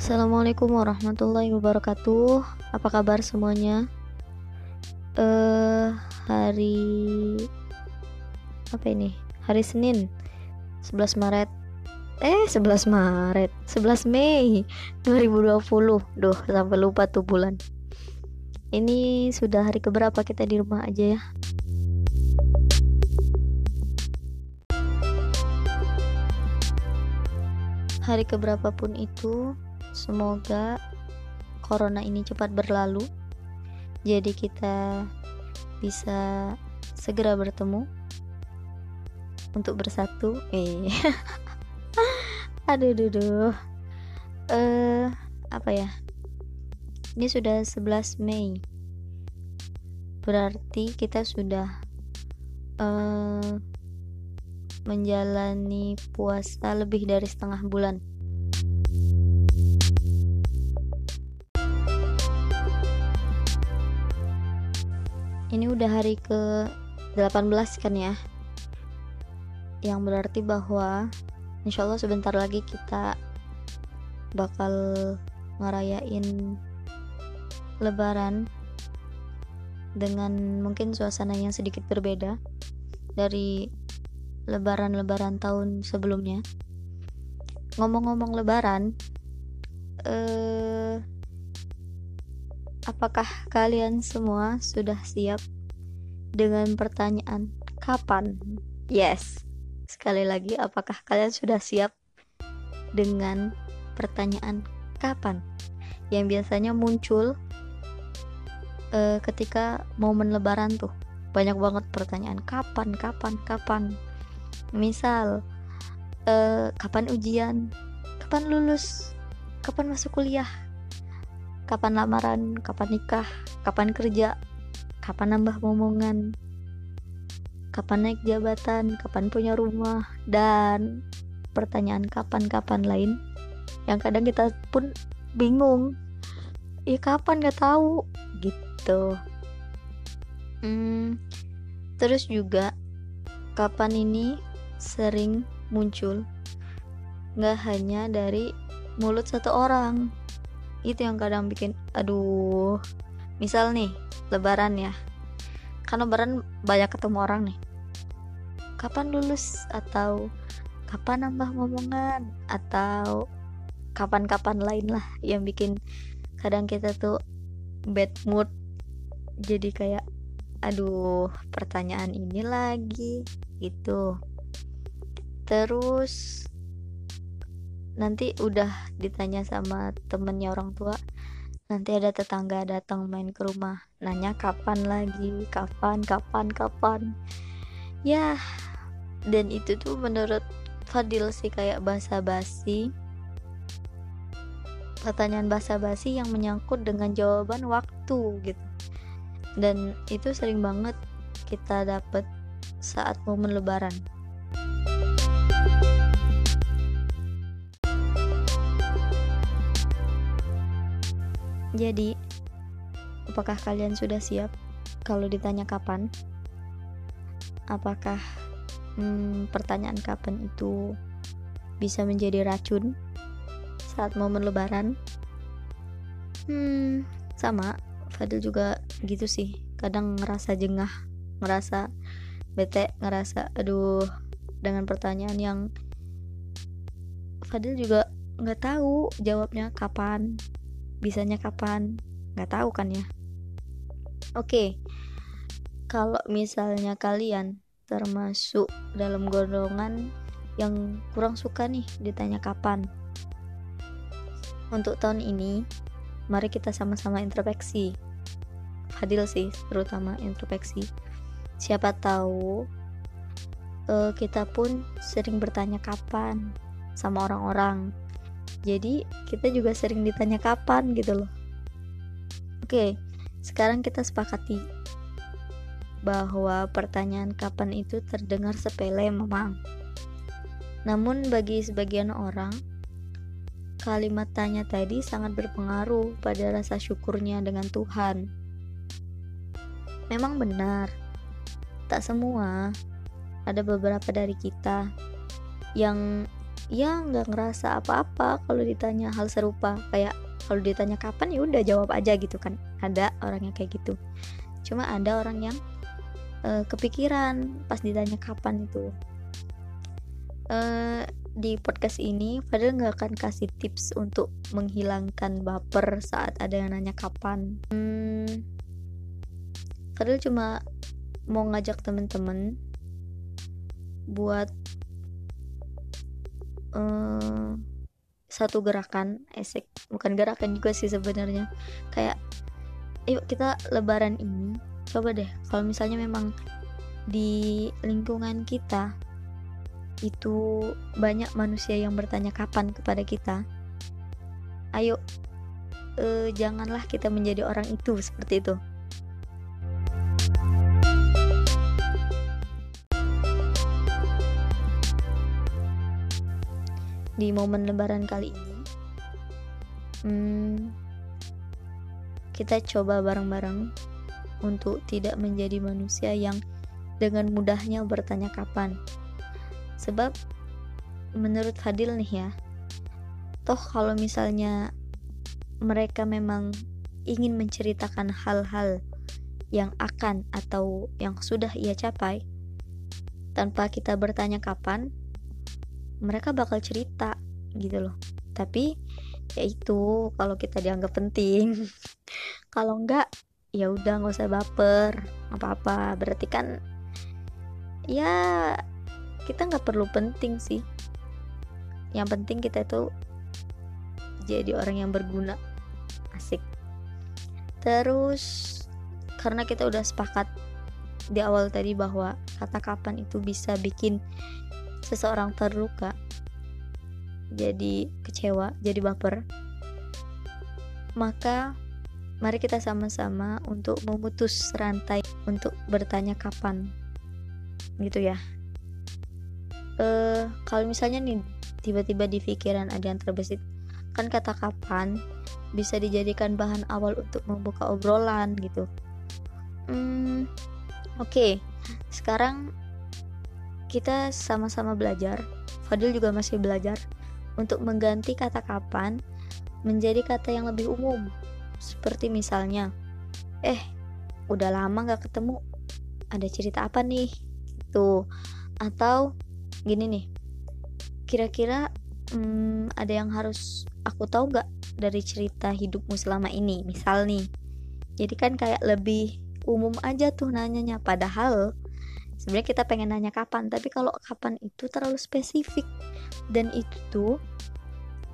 Assalamualaikum warahmatullahi wabarakatuh. Apa kabar semuanya? Eh uh, hari apa ini? Hari Senin 11 Maret. Eh 11 Maret, 11 Mei 2020. Duh, sampai lupa tuh bulan. Ini sudah hari keberapa kita di rumah aja ya? Hari keberapa pun itu, Semoga corona ini cepat berlalu. Jadi kita bisa segera bertemu untuk bersatu. Eh. aduh duh. Eh apa ya? Ini sudah 11 Mei. Berarti kita sudah uh, menjalani puasa lebih dari setengah bulan. Ini udah hari ke 18 kan ya? Yang berarti bahwa insya Allah sebentar lagi kita bakal ngerayain lebaran dengan mungkin suasana yang sedikit berbeda dari lebaran-lebaran tahun sebelumnya. Ngomong-ngomong lebaran eh Apakah kalian semua sudah siap dengan pertanyaan kapan? Yes. Sekali lagi, apakah kalian sudah siap dengan pertanyaan kapan? Yang biasanya muncul uh, ketika momen lebaran tuh. Banyak banget pertanyaan kapan, kapan, kapan. Misal uh, kapan ujian? Kapan lulus? Kapan masuk kuliah? Kapan lamaran, kapan nikah, kapan kerja, kapan nambah momongan, kapan naik jabatan, kapan punya rumah, dan pertanyaan kapan-kapan lain yang kadang kita pun bingung. Ya kapan? Gak tahu. Gitu. Hmm, terus juga kapan ini sering muncul? Nggak hanya dari mulut satu orang itu yang kadang bikin aduh misal nih lebaran ya. Kan lebaran banyak ketemu orang nih. Kapan lulus? Atau kapan nambah ngomongan atau kapan-kapan lain lah. Yang bikin kadang kita tuh bad mood. Jadi kayak aduh pertanyaan ini lagi. Gitu. Terus nanti udah ditanya sama temennya orang tua nanti ada tetangga datang main ke rumah nanya kapan lagi kapan kapan kapan. Ya dan itu tuh menurut Fadil sih kayak basa-basi pertanyaan basa-basi yang menyangkut dengan jawaban waktu gitu. Dan itu sering banget kita dapet saat momen lebaran Jadi, apakah kalian sudah siap kalau ditanya kapan? Apakah hmm, pertanyaan kapan itu bisa menjadi racun saat momen lebaran? Hmm, sama. Fadil juga gitu sih. Kadang ngerasa jengah, ngerasa bete, ngerasa aduh dengan pertanyaan yang Fadil juga nggak tahu jawabnya kapan bisanya kapan? Nggak tahu kan ya. Oke. Kalau misalnya kalian termasuk dalam golongan yang kurang suka nih ditanya kapan? Untuk tahun ini mari kita sama-sama introspeksi. Fadil sih terutama introspeksi. Siapa tahu uh, kita pun sering bertanya kapan sama orang-orang jadi kita juga sering ditanya kapan gitu loh. Oke sekarang kita sepakati bahwa pertanyaan kapan itu terdengar sepele memang. Namun bagi sebagian orang kalimat tanya tadi sangat berpengaruh pada rasa syukurnya dengan Tuhan. Memang benar tak semua. Ada beberapa dari kita yang ya nggak ngerasa apa-apa kalau ditanya hal serupa. Kayak kalau ditanya kapan ya udah jawab aja gitu kan. Ada orang yang kayak gitu. Cuma ada orang yang uh, kepikiran pas ditanya kapan itu. Uh, di podcast ini Fadil nggak akan kasih tips untuk menghilangkan baper saat ada yang nanya kapan. Hmm, Fadil cuma mau ngajak temen-temen buat uh, satu gerakan esek bukan gerakan juga sih sebenarnya. Kayak yuk kita lebaran ini coba deh kalau misalnya memang di lingkungan kita itu banyak manusia yang bertanya kapan kepada kita ayo uh, janganlah kita menjadi orang itu seperti itu di momen lebaran kali ini. Hmm, kita coba bareng-bareng untuk tidak menjadi manusia yang dengan mudahnya bertanya kapan. Sebab menurut Fadil nih ya toh kalau misalnya mereka memang ingin menceritakan hal-hal yang akan atau yang sudah ia capai tanpa kita bertanya kapan mereka bakal cerita gitu loh. Tapi ya itu kalau kita dianggap penting. Kalau enggak ya udah nggak usah baper apa apa berarti kan ya kita nggak perlu penting sih. Yang penting kita itu jadi orang yang berguna. Asik. Terus karena kita udah sepakat di awal tadi bahwa kata kapan itu bisa bikin seseorang terluka. Jadi kecewa jadi baper. Maka mari kita sama-sama untuk memutus rantai untuk bertanya kapan. Gitu ya. Eh kalau misalnya nih tiba-tiba di pikiran ada yang terbesit kan kata kapan bisa dijadikan bahan awal untuk membuka obrolan gitu. Hmm oke. Okay. sekarang kita sama-sama belajar. Fadil juga masih belajar untuk mengganti kata kapan menjadi kata yang lebih umum. Seperti misalnya, eh, udah lama gak ketemu, ada cerita apa nih? Gitu. Atau gini nih, kira-kira hmm, ada yang harus aku tahu gak dari cerita hidupmu selama ini? Misal nih, jadi kan kayak lebih umum aja tuh nanyanya, padahal sebenarnya kita pengen nanya kapan tapi kalau kapan itu terlalu spesifik dan itu tuh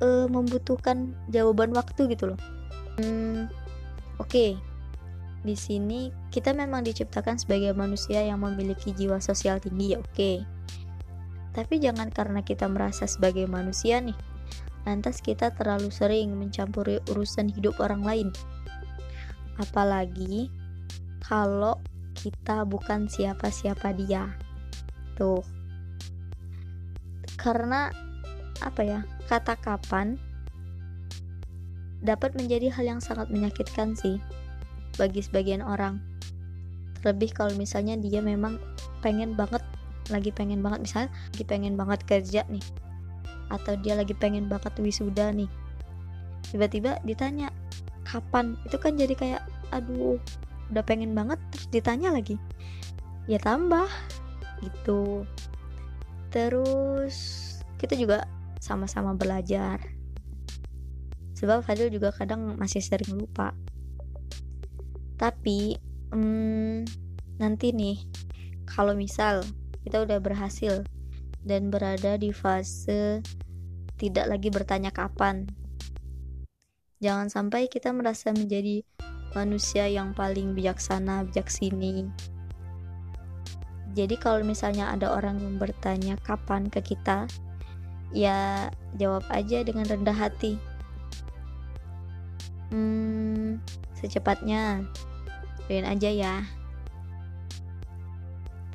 uh, membutuhkan jawaban waktu gitu loh hmm, oke okay. di sini kita memang diciptakan sebagai manusia yang memiliki jiwa sosial tinggi ya oke okay. tapi jangan karena kita merasa sebagai manusia nih lantas kita terlalu sering mencampuri urusan hidup orang lain apalagi kalau kita bukan siapa-siapa dia. Tuh. Karena apa ya kata kapan dapat menjadi hal yang sangat menyakitkan sih bagi sebagian orang. Terlebih kalau misalnya dia memang pengen banget lagi pengen banget misalnya lagi pengen banget kerja nih atau dia lagi pengen banget wisuda nih tiba-tiba ditanya kapan? Itu kan jadi kayak aduh udah pengen banget terus ditanya lagi. Ya tambah gitu. Terus kita juga sama-sama belajar. Sebab Fadil juga kadang masih sering lupa. Tapi hmm, nanti nih kalau misal kita udah berhasil dan berada di fase tidak lagi bertanya kapan jangan sampai kita merasa menjadi manusia yang paling bijaksana, bijaksini. Jadi kalau misalnya ada orang yang bertanya kapan ke kita, ya jawab aja dengan rendah hati. Hmm, secepatnya, doain aja ya.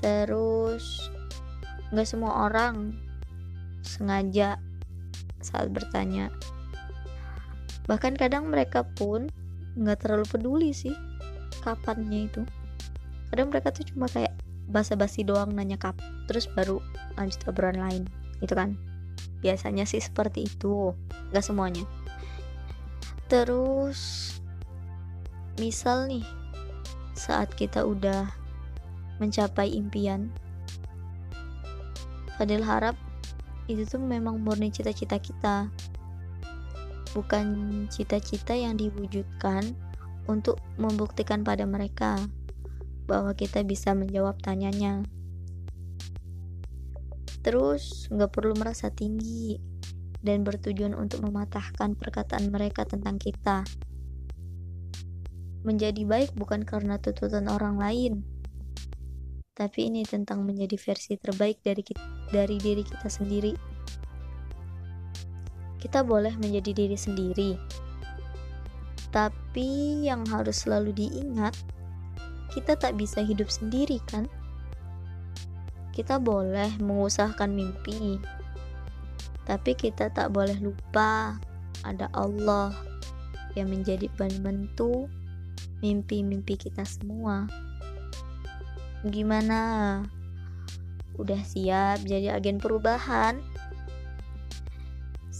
Terus, nggak semua orang sengaja saat bertanya. Bahkan kadang mereka pun nggak terlalu peduli sih kapannya itu. Kadang mereka tuh cuma kayak basa-basi doang nanya kap terus baru lanjut obrolan lain gitu kan. Biasanya sih seperti itu nggak semuanya. Terus misal nih saat kita udah mencapai impian Fadil harap itu tuh memang murni cita-cita kita bukan cita-cita yang diwujudkan untuk membuktikan pada mereka bahwa kita bisa menjawab tanyanya terus nggak perlu merasa tinggi dan bertujuan untuk mematahkan perkataan mereka tentang kita. Menjadi baik bukan karena tuntutan orang lain, tapi ini tentang menjadi versi terbaik dari kita, dari diri kita sendiri. Kita boleh menjadi diri sendiri, tapi yang harus selalu diingat, kita tak bisa hidup sendiri, kan? Kita boleh mengusahakan mimpi, tapi kita tak boleh lupa ada Allah yang menjadi penentu mimpi-mimpi kita semua. Gimana? Udah siap jadi agen perubahan?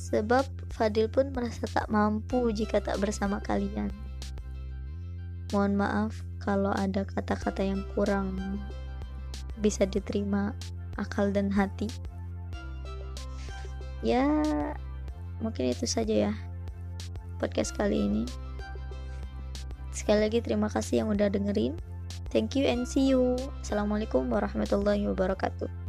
Sebab Fadil pun merasa tak mampu jika tak bersama kalian. Mohon maaf kalau ada kata-kata yang kurang bisa diterima akal dan hati. Ya mungkin itu saja ya podcast kali ini. Sekali lagi terima kasih yang udah dengerin. Thank you and see you. Assalamualaikum warahmatullahi wabarakatuh